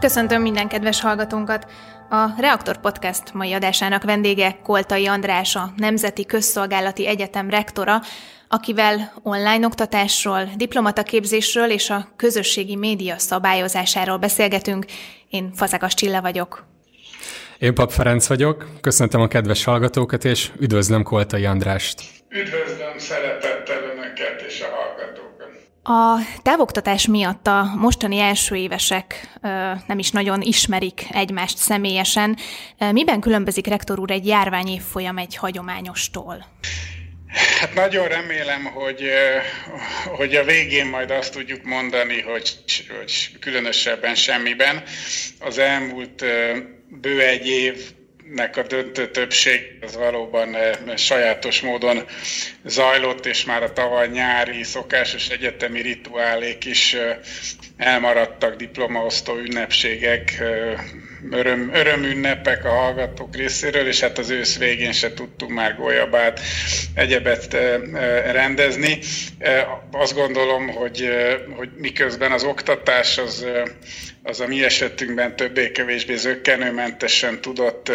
Köszöntöm minden kedves hallgatónkat! A Reaktor Podcast mai adásának vendége Koltai András, a Nemzeti Közszolgálati Egyetem rektora, akivel online oktatásról, diplomataképzésről és a közösségi média szabályozásáról beszélgetünk. Én Fazekas Csilla vagyok. Én Pap Ferenc vagyok, köszöntöm a kedves hallgatókat, és üdvözlöm Koltai Andrást. Üdvözlöm szeretettel Önöket és a. A távoktatás miatt a mostani első évesek nem is nagyon ismerik egymást személyesen. Miben különbözik rektor úr egy járványévfolyam egy hagyományostól? Hát nagyon remélem, hogy, hogy a végén majd azt tudjuk mondani, hogy, hogy különösebben semmiben. Az elmúlt bő egy év nek a döntő többség az valóban eh, sajátos módon zajlott, és már a tavaly nyári szokásos egyetemi rituálék is eh, elmaradtak, diplomaosztó ünnepségek, eh, öröm, örömünnepek a hallgatók részéről, és hát az ősz végén se tudtunk már gólyabát, egyebet rendezni. Azt gondolom, hogy, hogy miközben az oktatás az az a mi esetünkben többé-kevésbé zöggenőmentesen tudott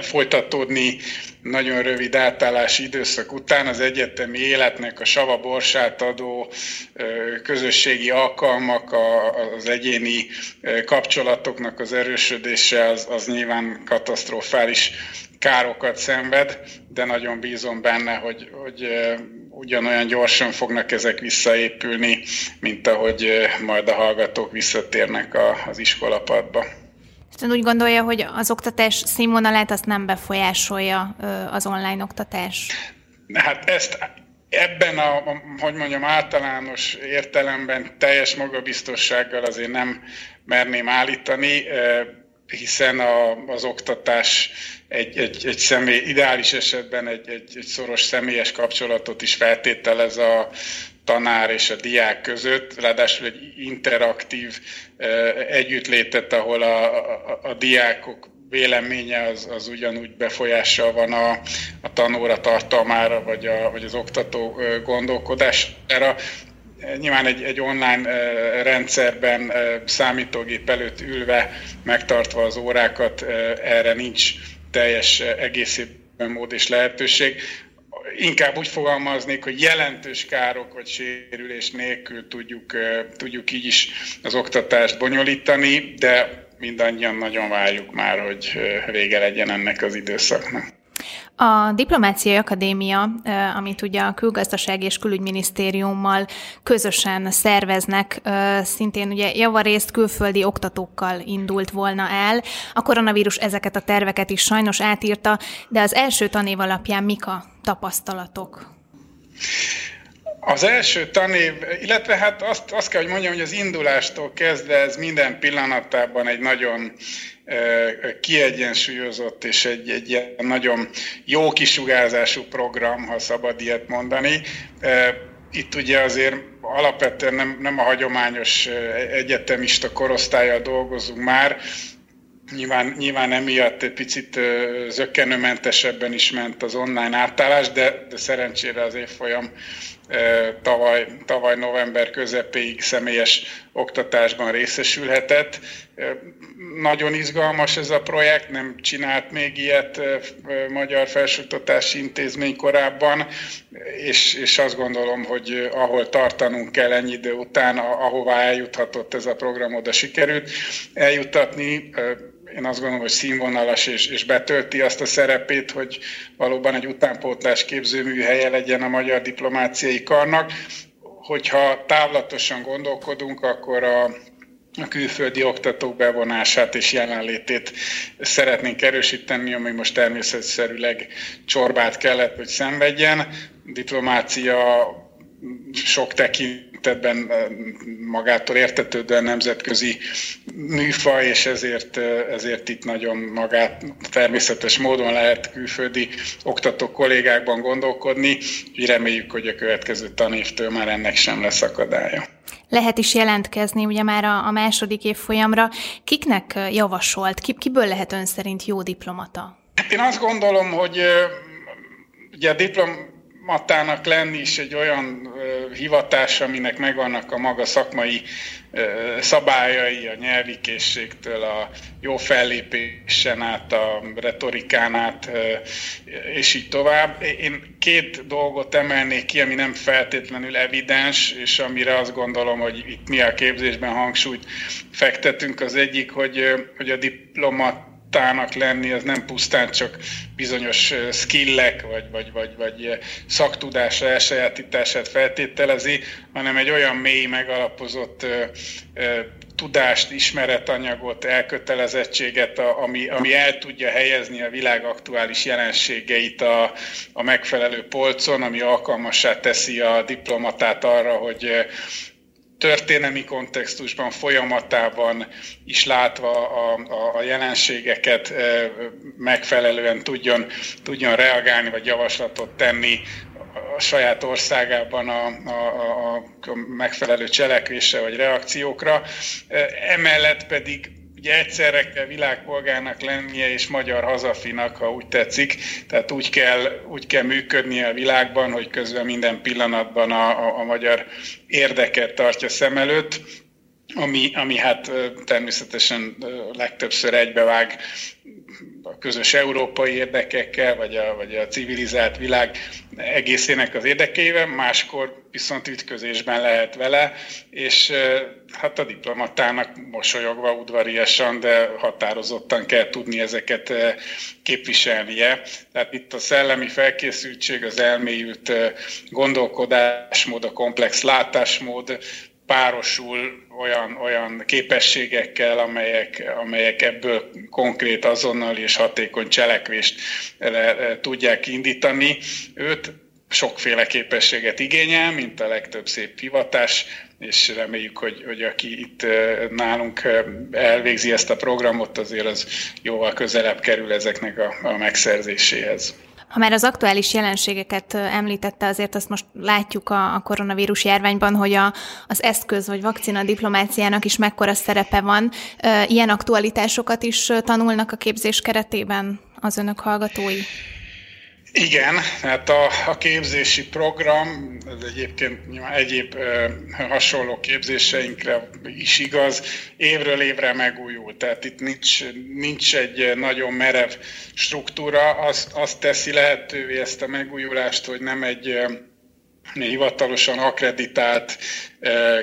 folytatódni nagyon rövid átállási időszak után az egyetemi életnek a sava borsát adó közösségi alkalmak, az egyéni kapcsolatoknak az erősödése az, az nyilván katasztrofális károkat szenved, de nagyon bízom benne, hogy, hogy ugyanolyan gyorsan fognak ezek visszaépülni, mint ahogy majd a hallgatók visszatérnek az iskolapadba. Ön úgy gondolja, hogy az oktatás színvonalát azt nem befolyásolja az online oktatás? Hát ezt ebben a, hogy mondjam, általános értelemben teljes magabiztossággal azért nem merném állítani, hiszen a, az oktatás egy, egy, egy személy, ideális esetben egy, egy, egy szoros személyes kapcsolatot is feltételez a tanár és a diák között, ráadásul egy interaktív együttlétet, ahol a, a, a diákok véleménye az, az ugyanúgy befolyással van a, a tanóra tartalmára, vagy, a, vagy az oktató gondolkodására. Nyilván egy, egy online rendszerben számítógép előtt ülve, megtartva az órákat, erre nincs teljes egészében mód és lehetőség. Inkább úgy fogalmaznék, hogy jelentős károk vagy sérülés nélkül tudjuk, tudjuk így is az oktatást bonyolítani, de mindannyian nagyon várjuk már, hogy vége legyen ennek az időszaknak. A Diplomáciai Akadémia, amit ugye a Külgazdaság és Külügyminisztériummal közösen szerveznek, szintén ugye javarészt külföldi oktatókkal indult volna el. A koronavírus ezeket a terveket is sajnos átírta, de az első tanév alapján mik a tapasztalatok? Az első tanév, illetve hát azt, azt kell, hogy mondjam, hogy az indulástól kezdve ez minden pillanatában egy nagyon kiegyensúlyozott és egy, egy ilyen nagyon jó kisugárzású program, ha szabad ilyet mondani. Itt ugye azért alapvetően nem, nem a hagyományos egyetemista korosztályjal dolgozunk már, Nyilván, nyilván emiatt egy picit zöggenőmentesebben is ment az online átállás, de, de szerencsére az évfolyam tavaly, tavaly november közepéig személyes oktatásban részesülhetett. Nagyon izgalmas ez a projekt, nem csinált még ilyet Magyar Felsőoktatási Intézmény korábban, és, és azt gondolom, hogy ahol tartanunk kell ennyi idő után, ahová eljuthatott ez a program, oda sikerült eljutatni én azt gondolom, hogy színvonalas és, és betölti azt a szerepét, hogy valóban egy utánpótlás képzőműhelye legyen a magyar diplomáciai karnak. Hogyha távlatosan gondolkodunk, akkor a, a külföldi oktatók bevonását és jelenlétét szeretnénk erősíteni, ami most természetszerűleg csorbát kellett, hogy szenvedjen. Diplomácia sok tekintetben magától értetődően nemzetközi műfaj, és ezért, ezért itt nagyon magát természetes módon lehet külföldi oktató kollégákban gondolkodni, így reméljük, hogy a következő tanévtől már ennek sem lesz akadálya. Lehet is jelentkezni ugye már a, a második évfolyamra. Kiknek javasolt, ki, kiből lehet ön szerint jó diplomata? Hát én azt gondolom, hogy ugye a diplom matának lenni is egy olyan hivatás, aminek megvannak a maga szakmai szabályai, a nyelvi készségtől a jó fellépésen át, a retorikán át, és így tovább. Én két dolgot emelnék ki, ami nem feltétlenül evidens, és amire azt gondolom, hogy itt mi a képzésben hangsúlyt fektetünk. Az egyik, hogy, hogy a diplomat tának lenni, az nem pusztán csak bizonyos skillek vagy, vagy, vagy, vagy szaktudás elsajátítását feltételezi, hanem egy olyan mély megalapozott tudást, ismeretanyagot, elkötelezettséget, ami, ami el tudja helyezni a világ aktuális jelenségeit a, a megfelelő polcon, ami alkalmassá teszi a diplomatát arra, hogy történelmi kontextusban, folyamatában is látva a, a, a jelenségeket megfelelően tudjon, tudjon reagálni, vagy javaslatot tenni a saját országában a, a, a megfelelő cselekvésre vagy reakciókra. Emellett pedig ugye egyszerre kell világpolgárnak lennie, és magyar hazafinak, ha úgy tetszik. Tehát úgy kell, úgy kell működnie a világban, hogy közben minden pillanatban a, a, a magyar érdeket tartja szem előtt, ami, ami hát természetesen legtöbbször egybevág a közös európai érdekekkel, vagy a, vagy a civilizált világ egészének az érdekeivel, máskor viszont ütközésben lehet vele, és hát a diplomatának mosolyogva, udvariasan, de határozottan kell tudni ezeket képviselnie. Tehát itt a szellemi felkészültség, az elmélyült gondolkodásmód, a komplex látásmód, párosul olyan, olyan képességekkel, amelyek, amelyek ebből konkrét, azonnal és hatékony cselekvést tudják indítani. Őt sokféle képességet igényel, mint a legtöbb szép hivatás, és reméljük, hogy, hogy aki itt nálunk elvégzi ezt a programot, azért az jóval közelebb kerül ezeknek a, a megszerzéséhez. Ha már az aktuális jelenségeket említette, azért azt most látjuk a, a koronavírus járványban, hogy a, az eszköz vagy vakcina diplomáciának is mekkora szerepe van. Ilyen aktualitásokat is tanulnak a képzés keretében az önök hallgatói? Igen, hát a, a képzési program, ez egyébként egyéb e, hasonló képzéseinkre is igaz, évről évre megújul. Tehát itt nincs, nincs egy nagyon merev struktúra, azt, azt teszi lehetővé ezt a megújulást, hogy nem egy hivatalosan akreditált,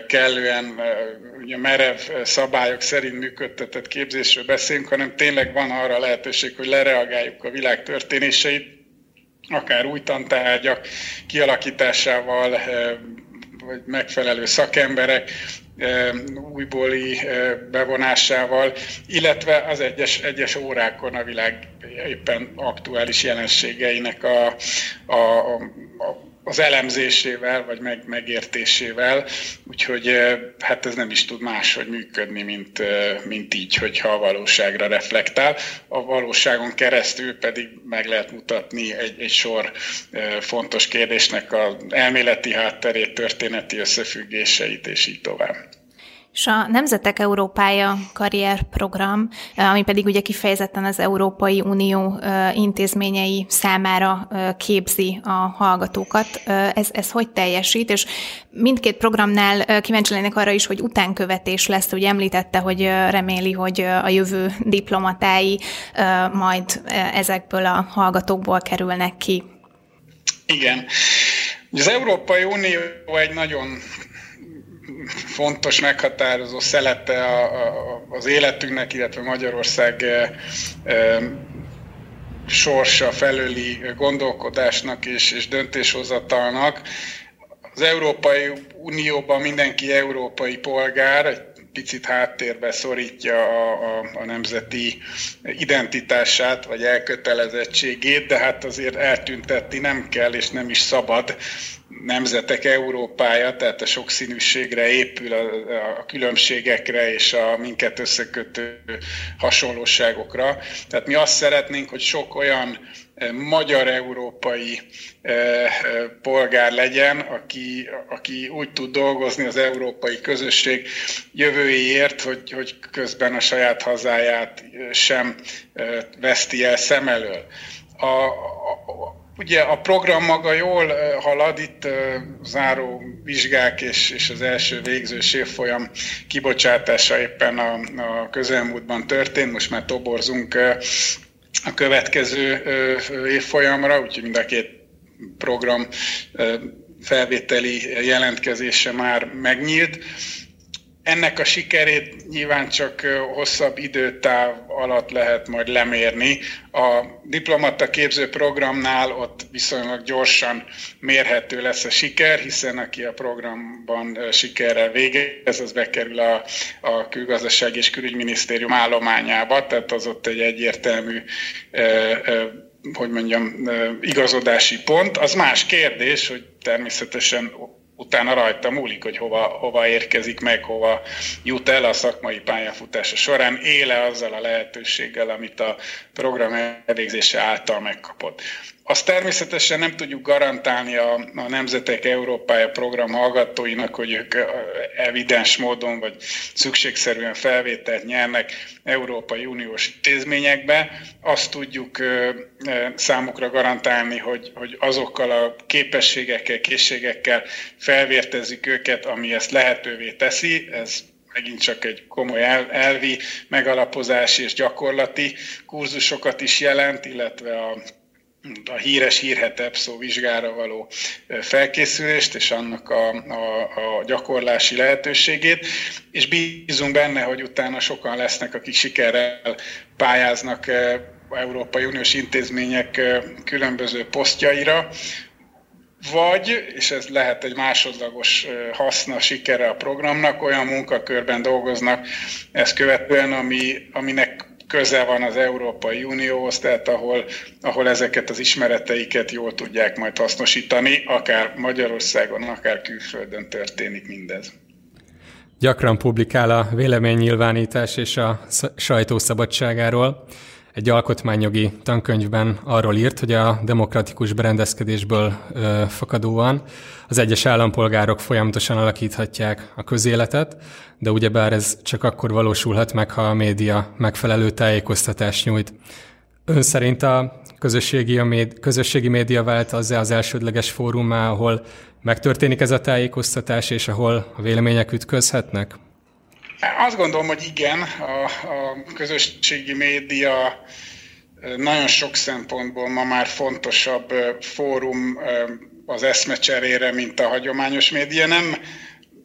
kellően ugye merev szabályok szerint működtetett képzésről beszélünk, hanem tényleg van arra lehetőség, hogy lereagáljuk a világ történéseit, akár új tantárgyak kialakításával, eh, vagy megfelelő szakemberek eh, újbóli eh, bevonásával, illetve az egyes, egyes órákon a világ éppen aktuális jelenségeinek a, a, a, a az elemzésével, vagy meg, megértésével, úgyhogy hát ez nem is tud máshogy működni, mint, mint így, hogyha a valóságra reflektál. A valóságon keresztül pedig meg lehet mutatni egy, egy sor fontos kérdésnek az elméleti hátterét, történeti összefüggéseit, és így tovább. És a Nemzetek Európája karrierprogram, ami pedig ugye kifejezetten az Európai Unió intézményei számára képzi a hallgatókat, ez, ez hogy teljesít? És mindkét programnál kíváncsi lennék arra is, hogy utánkövetés lesz, ugye említette, hogy reméli, hogy a jövő diplomatái majd ezekből a hallgatókból kerülnek ki. Igen. Az Európai Unió egy nagyon fontos, meghatározó szelete a, a, az életünknek, illetve Magyarország e, e, sorsa felőli gondolkodásnak és, és döntéshozatalnak. Az Európai Unióban mindenki európai polgár, egy picit háttérbe szorítja a, a, a nemzeti identitását, vagy elkötelezettségét, de hát azért eltüntetni nem kell, és nem is szabad nemzetek Európája, tehát a sokszínűségre épül, a, a különbségekre és a minket összekötő hasonlóságokra. Tehát mi azt szeretnénk, hogy sok olyan eh, magyar-európai eh, eh, polgár legyen, aki, aki úgy tud dolgozni az európai közösség jövőjéért, hogy, hogy közben a saját hazáját sem veszti el szem elől. A, a, Ugye a program maga jól halad, itt záró vizsgák és, és az első végzős évfolyam kibocsátása éppen a, a közelmúltban történt, most már toborzunk a következő évfolyamra, úgyhogy mind a két program felvételi jelentkezése már megnyílt. Ennek a sikerét nyilván csak hosszabb időtáv alatt lehet majd lemérni. A diplomata képző programnál ott viszonylag gyorsan mérhető lesz a siker, hiszen aki a programban sikerrel végez, az bekerül a, a külgazdaság és külügyminisztérium állományába, tehát az ott egy egyértelmű hogy mondjam, igazodási pont. Az más kérdés, hogy természetesen utána rajta múlik, hogy hova, hova érkezik meg, hova jut el a szakmai pályafutása során, éle azzal a lehetőséggel, amit a program elvégzése által megkapott. Azt természetesen nem tudjuk garantálni a, a Nemzetek Európája program hallgatóinak, hogy ők evidens módon vagy szükségszerűen felvételt nyernek Európai Uniós intézményekbe. Azt tudjuk számukra garantálni, hogy, hogy azokkal a képességekkel, készségekkel felvértezik őket, ami ezt lehetővé teszi. Ez megint csak egy komoly elvi megalapozás és gyakorlati kurzusokat is jelent, illetve a a híres hírhet EPSZO vizsgára való felkészülést és annak a, a, a gyakorlási lehetőségét, és bízunk benne, hogy utána sokan lesznek, akik sikerrel pályáznak Európai Uniós intézmények különböző posztjaira, vagy, és ez lehet egy másodlagos haszna, sikere a programnak, olyan munkakörben dolgoznak ezt követően, ami, aminek köze van az Európai Unióhoz, tehát ahol, ahol ezeket az ismereteiket jól tudják majd hasznosítani, akár Magyarországon, akár külföldön történik mindez. Gyakran publikál a véleménynyilvánítás és a sajtószabadságáról. Egy alkotmányjogi tankönyvben arról írt, hogy a demokratikus berendezkedésből ö, fakadóan az egyes állampolgárok folyamatosan alakíthatják a közéletet, de ugyebár ez csak akkor valósulhat meg, ha a média megfelelő tájékoztatást nyújt. Ön szerint a közösségi, a méd, közösségi média vált az az elsődleges fórumá, ahol megtörténik ez a tájékoztatás, és ahol a vélemények ütközhetnek? Azt gondolom, hogy igen, a, a közösségi média nagyon sok szempontból ma már fontosabb fórum az eszmecserére, mint a hagyományos média. Nem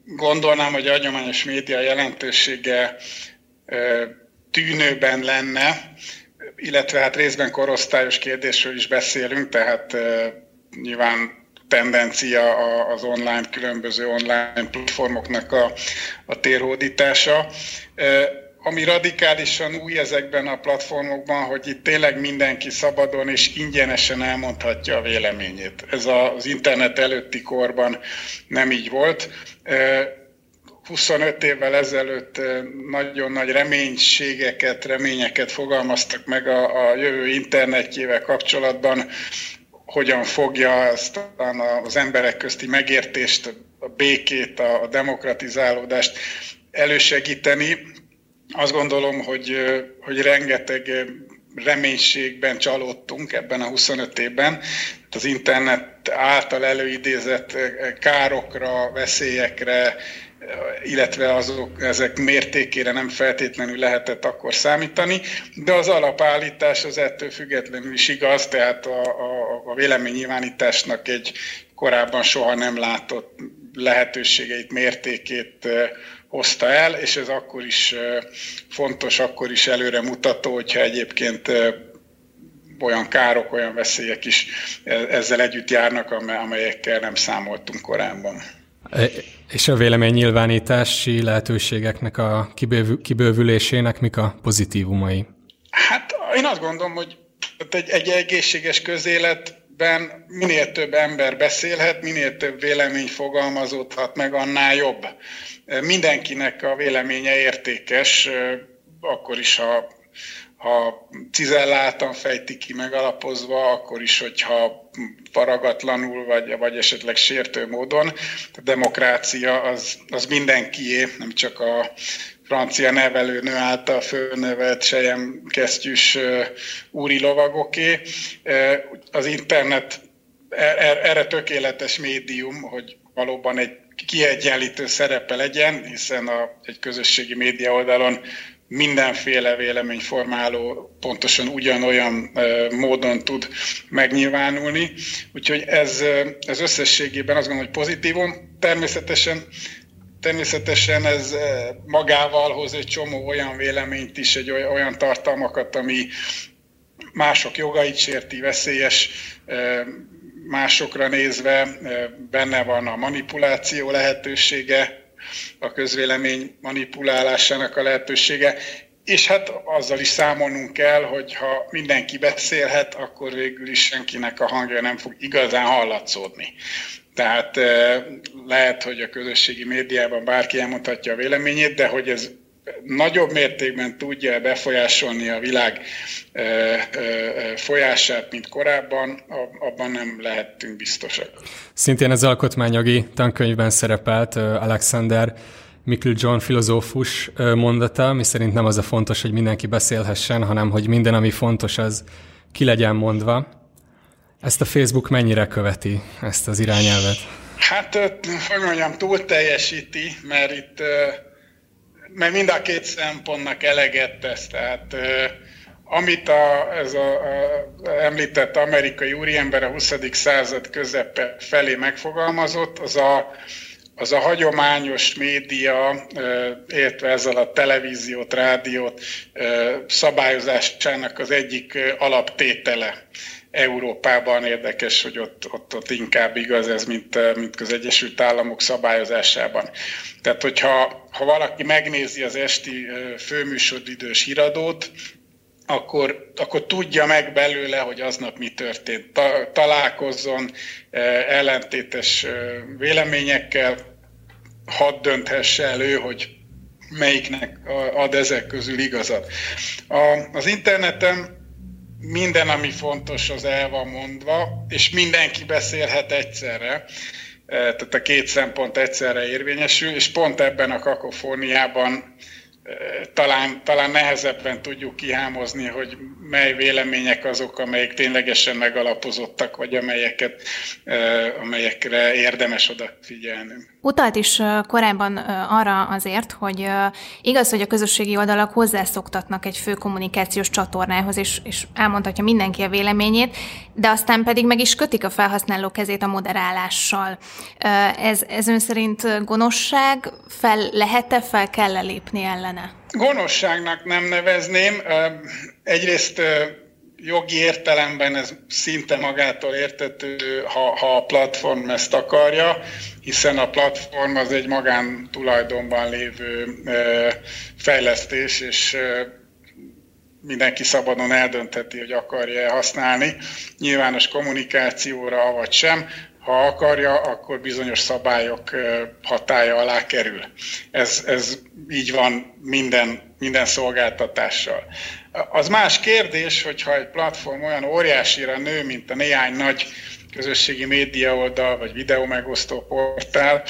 gondolnám, hogy a hagyományos média jelentősége tűnőben lenne, illetve hát részben korosztályos kérdésről is beszélünk, tehát nyilván tendencia az online, különböző online platformoknak a, a térhódítása. Ami radikálisan új ezekben a platformokban, hogy itt tényleg mindenki szabadon és ingyenesen elmondhatja a véleményét. Ez az internet előtti korban nem így volt. 25 évvel ezelőtt nagyon nagy reménységeket, reményeket fogalmaztak meg a, a jövő internetjével kapcsolatban, hogyan fogja aztán az emberek közti megértést, a békét, a demokratizálódást elősegíteni. Azt gondolom, hogy, hogy rengeteg reménységben csalódtunk ebben a 25 évben. Az internet által előidézett károkra, veszélyekre, illetve azok, ezek mértékére nem feltétlenül lehetett akkor számítani, de az alapállítás az ettől függetlenül is igaz, tehát a, a, a véleménynyilvánításnak egy korábban soha nem látott lehetőségeit, mértékét hozta el, és ez akkor is fontos, akkor is előre mutató, hogyha egyébként olyan károk, olyan veszélyek is ezzel együtt járnak, amelyekkel nem számoltunk korábban. És a vélemény nyilvánítási lehetőségeknek a kibővülésének mik a pozitívumai? Hát én azt gondolom, hogy egy, egy egészséges közéletben minél több ember beszélhet, minél több vélemény fogalmazódhat meg, annál jobb. Mindenkinek a véleménye értékes, akkor is, ha ha cizelláltan fejtik ki megalapozva, akkor is, hogyha faragatlanul, vagy, vagy esetleg sértő módon. A demokrácia az, az mindenkié, nem csak a francia nevelőnő által fölnevelt sejem kesztyűs úri lovagoké. Az internet er, er, erre tökéletes médium, hogy valóban egy kiegyenlítő szerepe legyen, hiszen a, egy közösségi média oldalon mindenféle véleményformáló pontosan ugyanolyan módon tud megnyilvánulni. Úgyhogy ez, ez összességében azt gondolom, hogy pozitívum. Természetesen Természetesen ez magával hoz egy csomó olyan véleményt is, egy olyan tartalmakat, ami mások jogait sérti, veszélyes másokra nézve, benne van a manipuláció lehetősége, a közvélemény manipulálásának a lehetősége, és hát azzal is számolnunk kell, hogy ha mindenki beszélhet, akkor végül is senkinek a hangja nem fog igazán hallatszódni. Tehát lehet, hogy a közösségi médiában bárki elmondhatja a véleményét, de hogy ez nagyobb mértékben tudja befolyásolni a világ folyását, mint korábban, abban nem lehettünk biztosak. Szintén az alkotmányjogi tankönyvben szerepelt Alexander Mikl John filozófus mondata, mi szerint nem az a fontos, hogy mindenki beszélhessen, hanem hogy minden, ami fontos, az ki legyen mondva. Ezt a Facebook mennyire követi, ezt az irányelvet? Hát, hogy mondjam, túl teljesíti, mert itt mert mind a két szempontnak eleget tesz. Tehát amit a, ez a, a említett amerikai úriember a 20. század közepe felé megfogalmazott, az a, az a hagyományos média, értve ezzel a televíziót, rádiót szabályozásának az egyik alaptétele. Európában érdekes, hogy ott, ott, ott inkább igaz ez, mint, mint az Egyesült Államok szabályozásában. Tehát, hogyha ha valaki megnézi az esti főműsoridős híradót, akkor, akkor tudja meg belőle, hogy aznap mi történt. Ta, találkozzon ellentétes véleményekkel, hadd dönthesse el ő, hogy melyiknek ad ezek közül igazat. A, az interneten minden, ami fontos, az el van mondva, és mindenki beszélhet egyszerre. E, tehát a két szempont egyszerre érvényesül, és pont ebben a kakofóniában talán, talán nehezebben tudjuk kihámozni, hogy mely vélemények azok, amelyek ténylegesen megalapozottak, vagy amelyeket, amelyekre érdemes odafigyelnünk. Utalt is korábban arra azért, hogy igaz, hogy a közösségi oldalak hozzászoktatnak egy fő kommunikációs csatornához, és, és elmondhatja mindenki a véleményét, de aztán pedig meg is kötik a felhasználó kezét a moderálással. Ez, ez ön szerint gonoszság? Fel lehet-e, fel kell-e lépni ellene? Gonoszságnak nem nevezném. Egyrészt jogi értelemben ez szinte magától értető, ha, ha a platform ezt akarja, hiszen a platform az egy magán tulajdonban lévő fejlesztés, és mindenki szabadon eldöntheti, hogy akarja-e használni nyilvános kommunikációra, vagy sem. Ha akarja, akkor bizonyos szabályok hatája alá kerül. Ez, ez így van minden, minden szolgáltatással. Az más kérdés, hogyha egy platform olyan óriásira nő, mint a néhány nagy közösségi média oldal, vagy videó megosztó portál,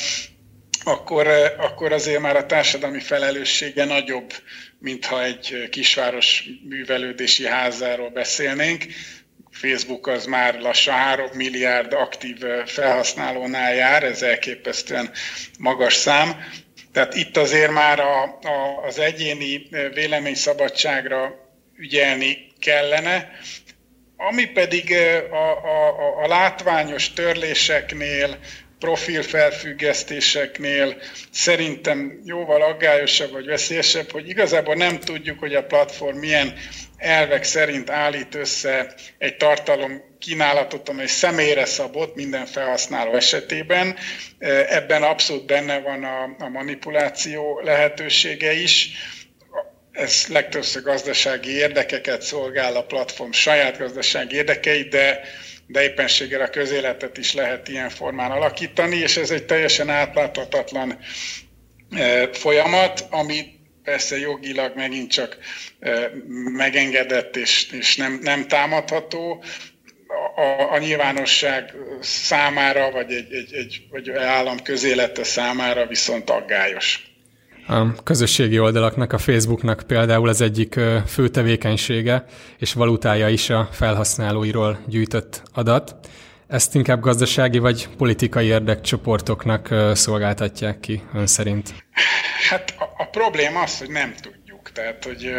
akkor, akkor azért már a társadalmi felelőssége nagyobb, mintha egy kisváros művelődési házáról beszélnénk. Facebook az már lassan 3 milliárd aktív felhasználónál jár, ez elképesztően magas szám. Tehát itt azért már a, a, az egyéni véleményszabadságra ügyelni kellene. Ami pedig a, a, a látványos törléseknél, profilfelfüggesztéseknél szerintem jóval aggályosabb vagy veszélyesebb, hogy igazából nem tudjuk, hogy a platform milyen elvek szerint állít össze egy tartalom kínálatot, amely személyre szabott minden felhasználó esetében. Ebben abszolút benne van a, a manipuláció lehetősége is ez legtöbbször gazdasági érdekeket szolgál a platform saját gazdasági érdekeit, de, de éppenséggel a közéletet is lehet ilyen formán alakítani, és ez egy teljesen átláthatatlan e, folyamat, ami persze jogilag megint csak e, megengedett és, és nem, nem támadható, a, a nyilvánosság számára, vagy egy, egy, egy vagy állam közélete számára viszont aggályos. A közösségi oldalaknak, a Facebooknak például az egyik fő tevékenysége és valutája is a felhasználóiról gyűjtött adat. Ezt inkább gazdasági vagy politikai érdekcsoportoknak szolgáltatják ki ön szerint? Hát a, a probléma az, hogy nem tudjuk. Tehát, hogy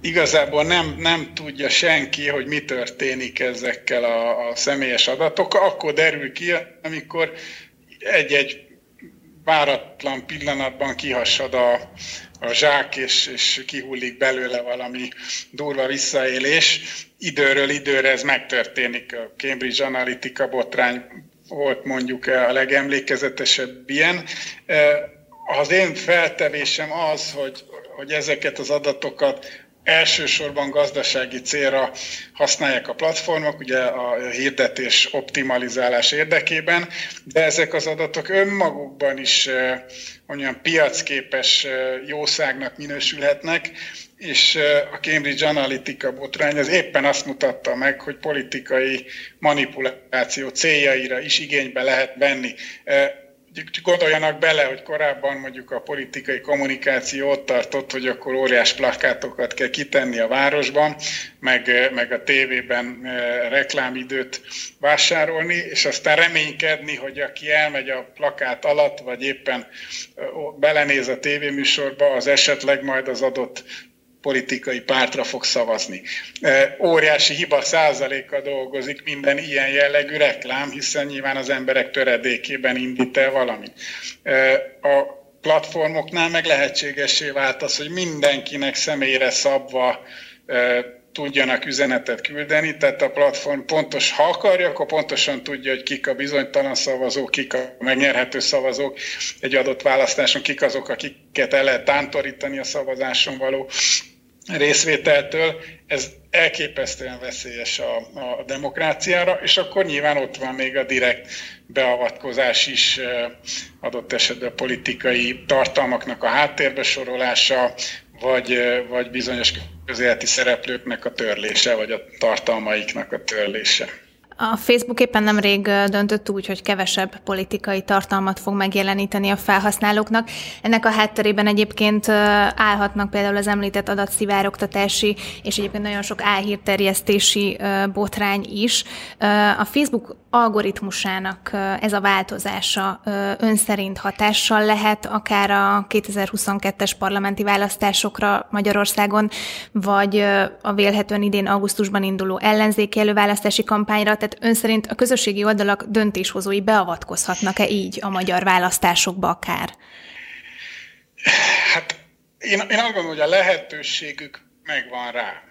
igazából nem, nem tudja senki, hogy mi történik ezekkel a, a személyes adatokkal. Akkor derül ki, amikor egy-egy váratlan pillanatban kihassad a, a zsák, és, és kihullik belőle valami durva visszaélés. Időről időre ez megtörténik. A Cambridge Analytica botrány volt mondjuk a legemlékezetesebb ilyen. Az én feltevésem az, hogy, hogy ezeket az adatokat elsősorban gazdasági célra használják a platformok, ugye a hirdetés optimalizálás érdekében, de ezek az adatok önmagukban is olyan piacképes jószágnak minősülhetnek, és a Cambridge Analytica botrány az éppen azt mutatta meg, hogy politikai manipuláció céljaira is igénybe lehet venni gondoljanak bele, hogy korábban mondjuk a politikai kommunikáció ott tartott, hogy akkor óriás plakátokat kell kitenni a városban, meg, meg a tévében eh, reklámidőt vásárolni, és aztán reménykedni, hogy aki elmegy a plakát alatt, vagy éppen eh, belenéz a tévéműsorba, az esetleg majd az adott politikai pártra fog szavazni. Óriási hiba százaléka dolgozik minden ilyen jellegű reklám, hiszen nyilván az emberek töredékében indít el valamit. A platformoknál meg lehetségessé vált az, hogy mindenkinek személyre szabva tudjanak üzenetet küldeni, tehát a platform pontos, ha akarja, akkor pontosan tudja, hogy kik a bizonytalan szavazók, kik a megnyerhető szavazók egy adott választáson, kik azok, akiket el lehet tántorítani a szavazáson való részvételtől, ez elképesztően veszélyes a, a demokráciára, és akkor nyilván ott van még a direkt beavatkozás is, adott esetben a politikai tartalmaknak a háttérbe sorolása, vagy, vagy bizonyos közéleti szereplőknek a törlése, vagy a tartalmaiknak a törlése. A Facebook éppen nemrég döntött úgy, hogy kevesebb politikai tartalmat fog megjeleníteni a felhasználóknak. Ennek a hátterében egyébként állhatnak például az említett adatszivároktatási és egyébként nagyon sok álhírterjesztési botrány is. A Facebook algoritmusának ez a változása ön szerint hatással lehet akár a 2022-es parlamenti választásokra Magyarországon, vagy a vélhetően idén augusztusban induló ellenzéki előválasztási kampányra, tehát ön szerint a közösségi oldalak döntéshozói beavatkozhatnak-e így a magyar választásokba akár? Hát én, én azt gondolom, hogy a lehetőségük megvan rá.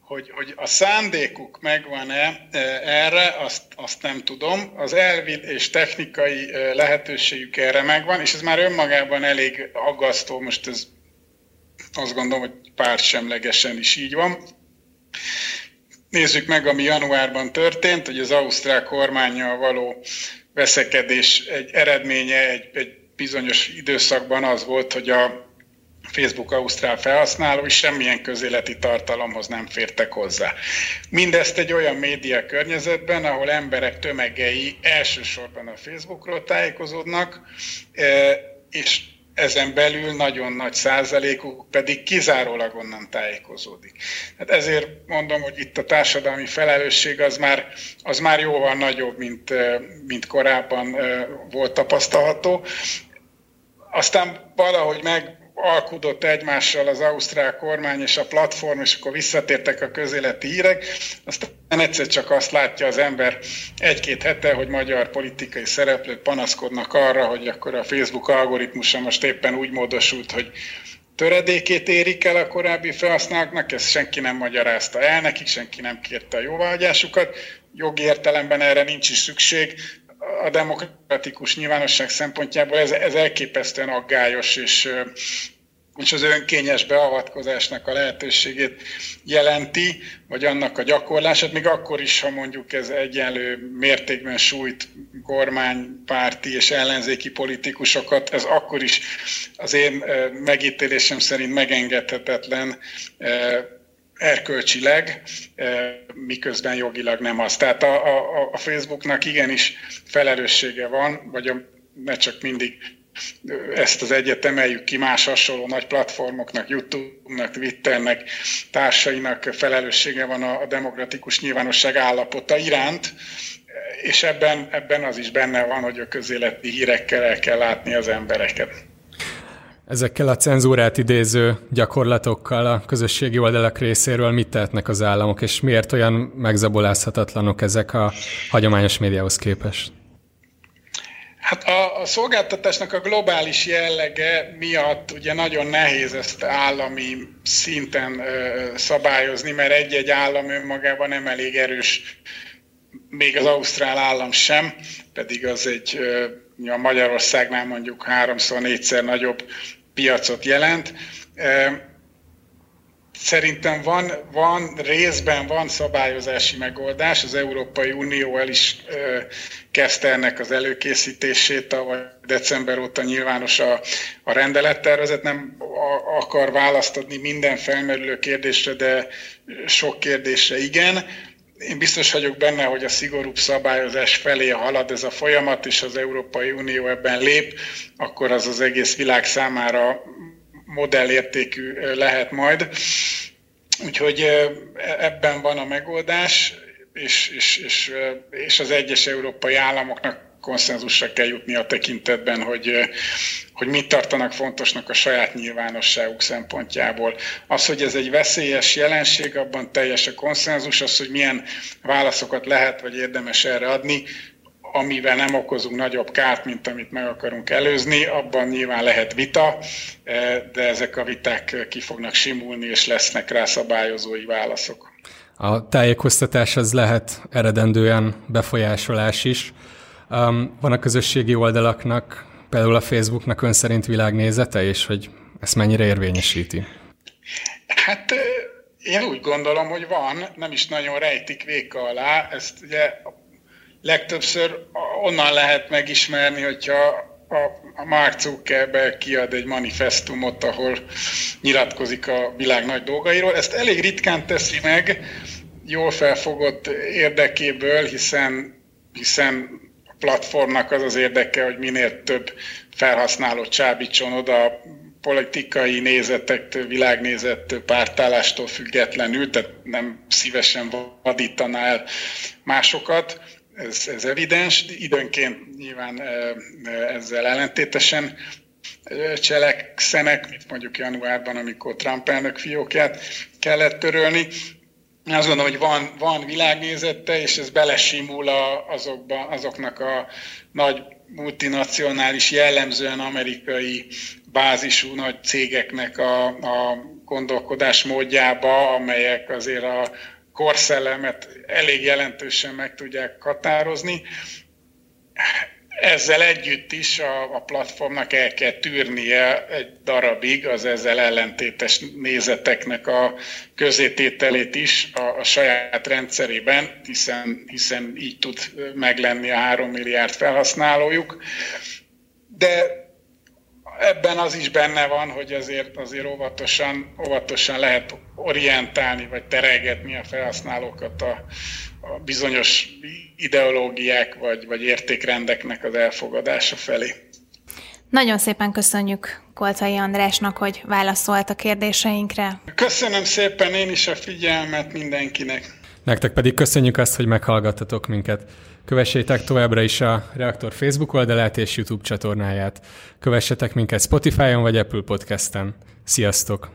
Hogy, hogy a szándékuk megvan-e e, erre, azt, azt nem tudom. Az elvi és technikai e, lehetőségük erre megvan, és ez már önmagában elég aggasztó, most ez azt gondolom, hogy pártsemlegesen is így van. Nézzük meg, ami januárban történt, hogy az ausztrál kormányjal való veszekedés egy eredménye egy, egy bizonyos időszakban az volt, hogy a Facebook Ausztrál felhasználói semmilyen közéleti tartalomhoz nem fértek hozzá. Mindezt egy olyan média környezetben, ahol emberek tömegei elsősorban a Facebookról tájékozódnak, eh, és ezen belül nagyon nagy százalékuk pedig kizárólag onnan tájékozódik. Hát ezért mondom, hogy itt a társadalmi felelősség az már, az már jóval nagyobb, mint, mint korábban volt tapasztalható. Aztán valahogy meg alkudott egymással az ausztrál kormány és a platform, és akkor visszatértek a közéleti hírek, aztán egyszer csak azt látja az ember egy-két hete, hogy magyar politikai szereplők panaszkodnak arra, hogy akkor a Facebook algoritmusa most éppen úgy módosult, hogy töredékét érik el a korábbi felhasználóknak, ezt senki nem magyarázta el nekik, senki nem kérte a jóváhagyásukat, jogi értelemben erre nincs is szükség, a demokratikus nyilvánosság szempontjából ez, ez elképesztően aggályos, és, és az önkényes beavatkozásnak a lehetőségét jelenti, vagy annak a gyakorlását, még akkor is, ha mondjuk ez egyenlő mértékben sújt kormánypárti és ellenzéki politikusokat, ez akkor is az én megítélésem szerint megengedhetetlen erkölcsileg, eh, miközben jogilag nem az. Tehát a, a, a Facebooknak igenis felelőssége van, vagy a, ne csak mindig eh, ezt az egyet emeljük ki más hasonló nagy platformoknak, YouTube-nak, Twitternek, társainak felelőssége van a, demokratikus nyilvánosság állapota iránt, és ebben, ebben az is benne van, hogy a közéleti hírekkel el kell látni az embereket. Ezekkel a cenzúrát idéző gyakorlatokkal a közösségi oldalak részéről mit tehetnek az államok, és miért olyan megzabolázhatatlanok ezek a hagyományos médiához képest? Hát a, a szolgáltatásnak a globális jellege miatt ugye nagyon nehéz ezt állami szinten ö, szabályozni, mert egy-egy állam önmagában nem elég erős, még az ausztrál állam sem, pedig az egy ö, a Magyarországnál mondjuk háromszor, négyszer nagyobb piacot jelent. Szerintem van, van részben van szabályozási megoldás, az Európai Unió el is kezdte ennek az előkészítését, vagy december óta nyilvános a, a rendelettervezet, nem akar választ adni minden felmerülő kérdésre, de sok kérdésre igen. Én biztos vagyok benne, hogy a szigorúbb szabályozás felé halad ez a folyamat, és az Európai Unió ebben lép, akkor az az egész világ számára modellértékű lehet majd. Úgyhogy ebben van a megoldás, és, és, és, és az egyes európai államoknak konszenzusra kell jutni a tekintetben, hogy, hogy mit tartanak fontosnak a saját nyilvánosságuk szempontjából. Az, hogy ez egy veszélyes jelenség, abban teljes a konszenzus, az, hogy milyen válaszokat lehet vagy érdemes erre adni, amivel nem okozunk nagyobb kárt, mint amit meg akarunk előzni, abban nyilván lehet vita, de ezek a viták ki fognak simulni, és lesznek rá szabályozói válaszok. A tájékoztatás az lehet eredendően befolyásolás is. Um, van a közösségi oldalaknak, például a Facebooknak ön szerint világnézete, és hogy ezt mennyire érvényesíti? Hát én úgy gondolom, hogy van, nem is nagyon rejtik véka alá. Ezt ugye legtöbbször onnan lehet megismerni, hogyha a, Mark Zuckerberg kiad egy manifestumot, ahol nyilatkozik a világ nagy dolgairól. Ezt elég ritkán teszi meg, jól felfogott érdekéből, hiszen, hiszen platformnak az az érdeke, hogy minél több felhasználó csábítson oda politikai nézetektől, világnézettől, pártállástól függetlenül, tehát nem szívesen vadítaná el másokat. Ez, ez evidens, időnként nyilván ezzel ellentétesen cselekszenek, mint mondjuk januárban, amikor Trump elnök fiókját kellett törölni, én azt gondolom, hogy van, van világnézete, és ez belesimul a, azokba, azoknak a nagy multinacionális, jellemzően amerikai bázisú nagy cégeknek a, a gondolkodás módjába, amelyek azért a korszellemet elég jelentősen meg tudják határozni ezzel együtt is a, a platformnak el kell tűrnie egy darabig az ezzel ellentétes nézeteknek a közétételét is a, a saját rendszerében, hiszen, hiszen így tud meglenni a három milliárd felhasználójuk. De ebben az is benne van, hogy azért, azért óvatosan, óvatosan lehet orientálni, vagy teregetni a felhasználókat a, a bizonyos ideológiák vagy, vagy értékrendeknek az elfogadása felé. Nagyon szépen köszönjük Koltai Andrásnak, hogy válaszolt a kérdéseinkre. Köszönöm szépen én is a figyelmet mindenkinek. Nektek pedig köszönjük azt, hogy meghallgattatok minket. Kövessétek továbbra is a Reaktor Facebook oldalát és YouTube csatornáját. Kövessetek minket Spotify-on vagy Apple Podcast-en. Sziasztok!